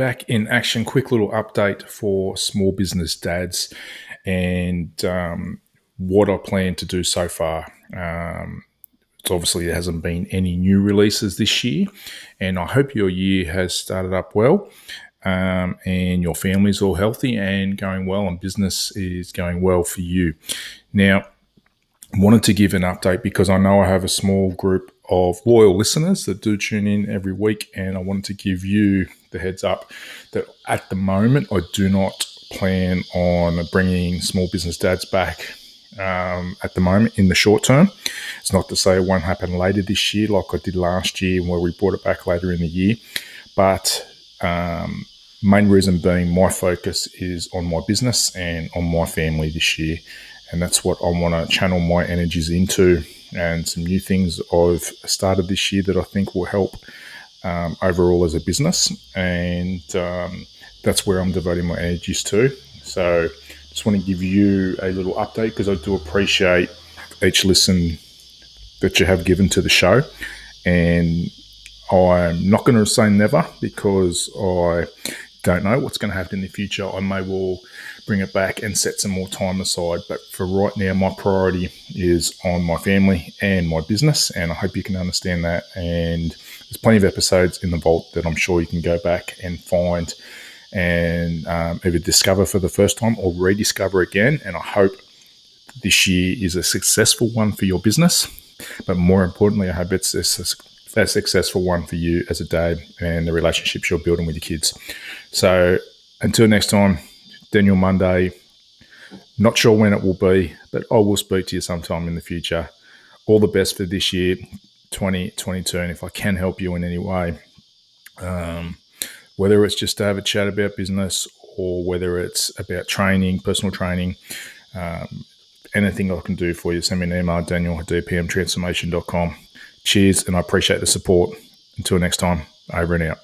back in action. Quick little update for small business dads and um, what I plan to do so far. Um, it's obviously there hasn't been any new releases this year, and I hope your year has started up well. Um, and your family's all healthy and going well, and business is going well for you. Now, wanted to give an update because I know I have a small group of loyal listeners that do tune in every week, and I wanted to give you the heads up that at the moment I do not plan on bringing small business dads back um, at the moment in the short term. It's not to say it won't happen later this year, like I did last year, where we brought it back later in the year, but um, main reason being my focus is on my business and on my family this year and that's what I want to channel my energies into. And some new things I've started this year that I think will help um, overall as a business, and um, that's where I'm devoting my energies to. So, just want to give you a little update because I do appreciate each listen that you have given to the show, and I'm not going to say never because I don't know what's going to happen in the future. I may well bring it back and set some more time aside. But for right now, my priority is on my family and my business. And I hope you can understand that. And there's plenty of episodes in the vault that I'm sure you can go back and find and um, either discover for the first time or rediscover again. And I hope this year is a successful one for your business. But more importantly, I hope it's a a successful one for you as a dad and the relationships you're building with your kids. So until next time, Daniel Monday. Not sure when it will be, but I will speak to you sometime in the future. All the best for this year, 2022. And if I can help you in any way, um, whether it's just to have a chat about business or whether it's about training, personal training, um, anything I can do for you, send me an email, daniel at dpmtransformation.com. Cheers, and I appreciate the support. Until next time, over and out.